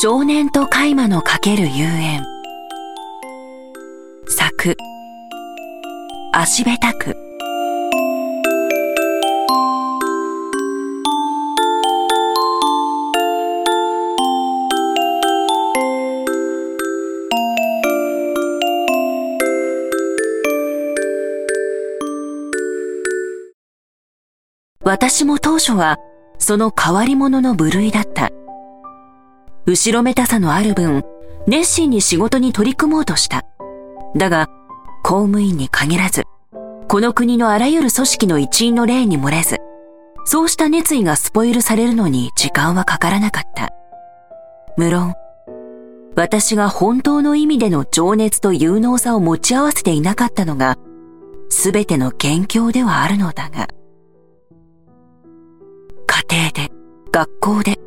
少年と海馬のかける遊園。作。足べたく。私も当初はその変わり者の部類だった。後ろめたさのある分、熱心に仕事に取り組もうとした。だが、公務員に限らず、この国のあらゆる組織の一員の例に漏れず、そうした熱意がスポイルされるのに時間はかからなかった。無論、私が本当の意味での情熱と有能さを持ち合わせていなかったのが、すべての元凶ではあるのだが。家庭で、学校で、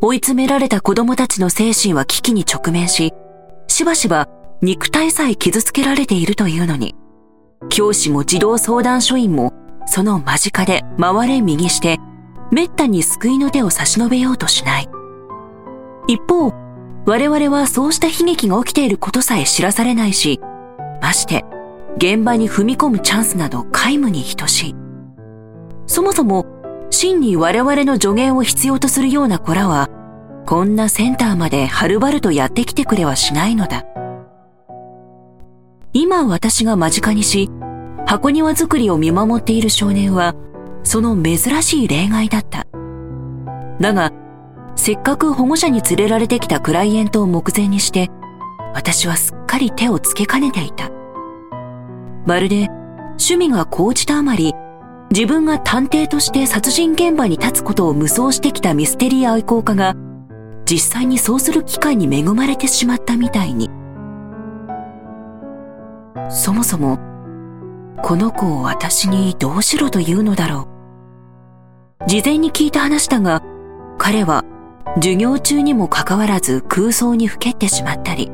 追い詰められた子供たちの精神は危機に直面し、しばしば肉体さえ傷つけられているというのに、教師も児童相談所員もその間近で回れ右して、めったに救いの手を差し伸べようとしない。一方、我々はそうした悲劇が起きていることさえ知らされないし、まして、現場に踏み込むチャンスなど皆無に等しい。そもそも、真に我々の助言を必要とするような子らは、こんなセンターまではるばるとやってきてくれはしないのだ。今私が間近にし、箱庭作りを見守っている少年は、その珍しい例外だった。だが、せっかく保護者に連れられてきたクライエントを目前にして、私はすっかり手をつけかねていた。まるで趣味が高じたあまり、自分が探偵として殺人現場に立つことを無双してきたミステリー愛好家が、実際にそうする機会に恵まれてしまったみたいに。そもそも、この子を私にどうしろというのだろう。事前に聞いた話だが、彼は授業中にもかかわらず空想にふけってしまったり、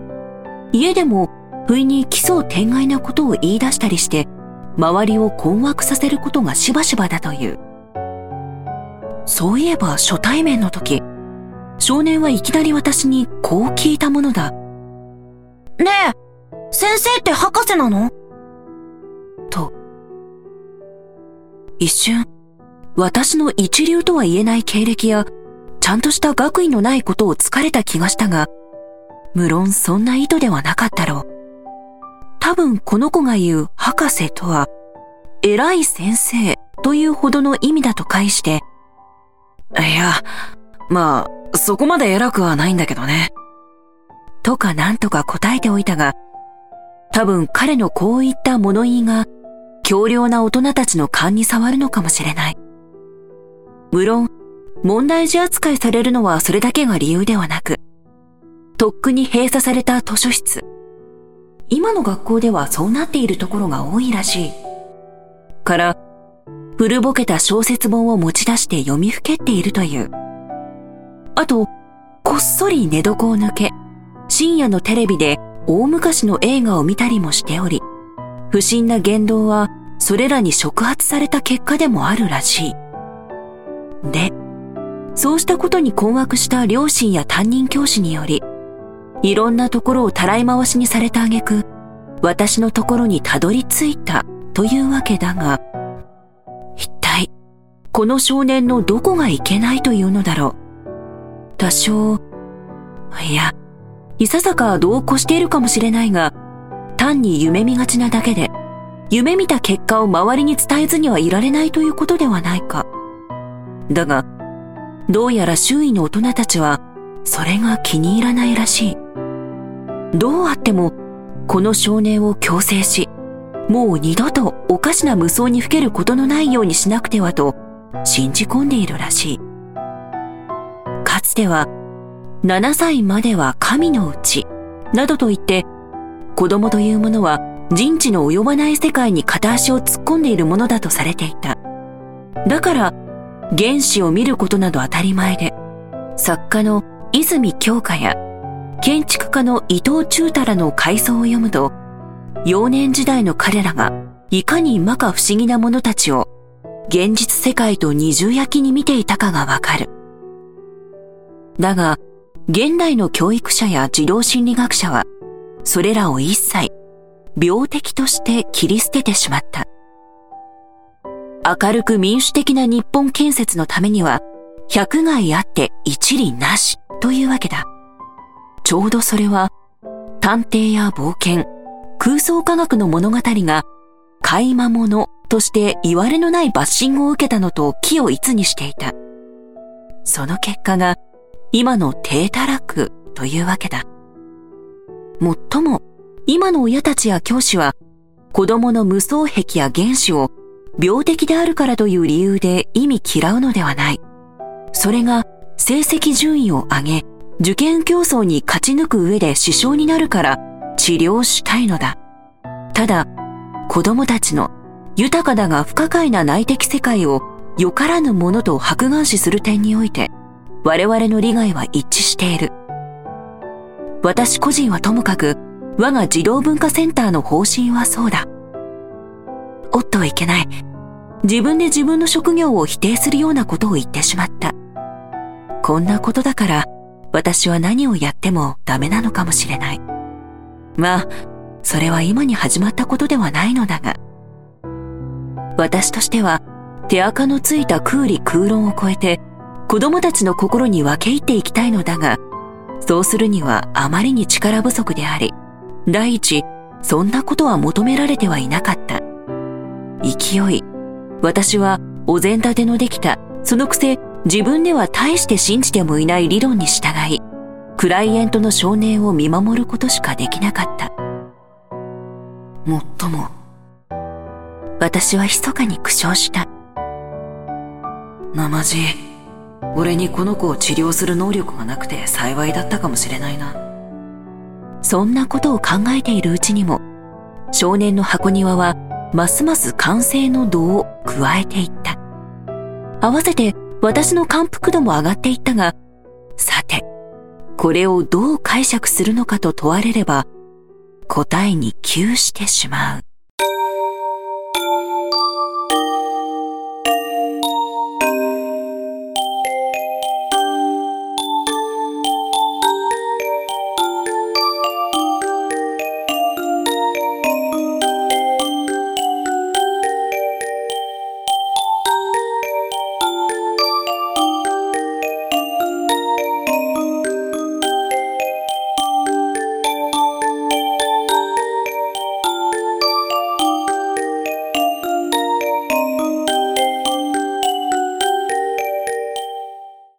家でも不意に奇想天外なことを言い出したりして、周りを困惑させることがしばしばだという。そういえば初対面の時、少年はいきなり私にこう聞いたものだ。ねえ、先生って博士なの？と。一瞬、私の一流とは言えない経歴や、ちゃんとした学位のないことを疲れた気がしたが、無論そんな意図ではなかったろう。多分この子が言う博士とは、偉い先生というほどの意味だと返して、いや、まあ、そこまで偉くはないんだけどね。とかなんとか答えておいたが、多分彼のこういった物言いが、強量な大人たちの勘に触るのかもしれない。無論、問題児扱いされるのはそれだけが理由ではなく、とっくに閉鎖された図書室。今の学校ではそうなっているところが多いらしい。から、古ぼけた小説本を持ち出して読みふけっているという。あと、こっそり寝床を抜け、深夜のテレビで大昔の映画を見たりもしており、不審な言動はそれらに触発された結果でもあるらしい。で、そうしたことに困惑した両親や担任教師により、いろんなところをたらい回しにされた挙句、私のところにたどり着いたというわけだが、一体、この少年のどこがいけないというのだろう。多少、いや、いささか度を越しているかもしれないが、単に夢見がちなだけで、夢見た結果を周りに伝えずにはいられないということではないか。だが、どうやら周囲の大人たちは、それが気に入らないらしい。どうあっても、この少年を強制し、もう二度とおかしな無双にふけることのないようにしなくてはと、信じ込んでいるらしい。つては、7歳までは神のうち、などと言って、子供というものは人知の及ばない世界に片足を突っ込んでいるものだとされていた。だから、原子を見ることなど当たり前で、作家の泉京香や、建築家の伊藤忠太らの回想を読むと、幼年時代の彼らが、いかに摩訶不思議な者たちを、現実世界と二重焼きに見ていたかがわかる。だが、現代の教育者や児童心理学者は、それらを一切、病的として切り捨ててしまった。明るく民主的な日本建設のためには、百害あって一理なしというわけだ。ちょうどそれは、探偵や冒険、空想科学の物語が、買いものとして言われのないバッシングを受けたのと気を一にしていた。その結果が、今の低たらくというわけだ。もっとも、今の親たちや教師は、子供の無双癖や原子を病的であるからという理由で意味嫌うのではない。それが成績順位を上げ、受験競争に勝ち抜く上で支障になるから治療したいのだ。ただ、子供たちの豊かだが不可解な内的世界をよからぬものと白眼視する点において、我々の利害は一致している。私個人はともかく、我が児童文化センターの方針はそうだ。おっといけない。自分で自分の職業を否定するようなことを言ってしまった。こんなことだから、私は何をやってもダメなのかもしれない。まあ、それは今に始まったことではないのだが。私としては、手垢のついた空理空論を超えて、子供たちの心に分け入っていきたいのだが、そうするにはあまりに力不足であり、第一、そんなことは求められてはいなかった。勢い。私はお膳立てのできた、そのくせ自分では大して信じてもいない理論に従い、クライエントの少年を見守ることしかできなかった。もっとも、私は密かに苦笑した。なまじ、俺にこの子を治療する能力がなくて幸いだったかもしれないな。そんなことを考えているうちにも、少年の箱庭はますます完成の度を加えていった。合わせて私の感服度も上がっていったが、さて、これをどう解釈するのかと問われれば、答えに窮してしまう。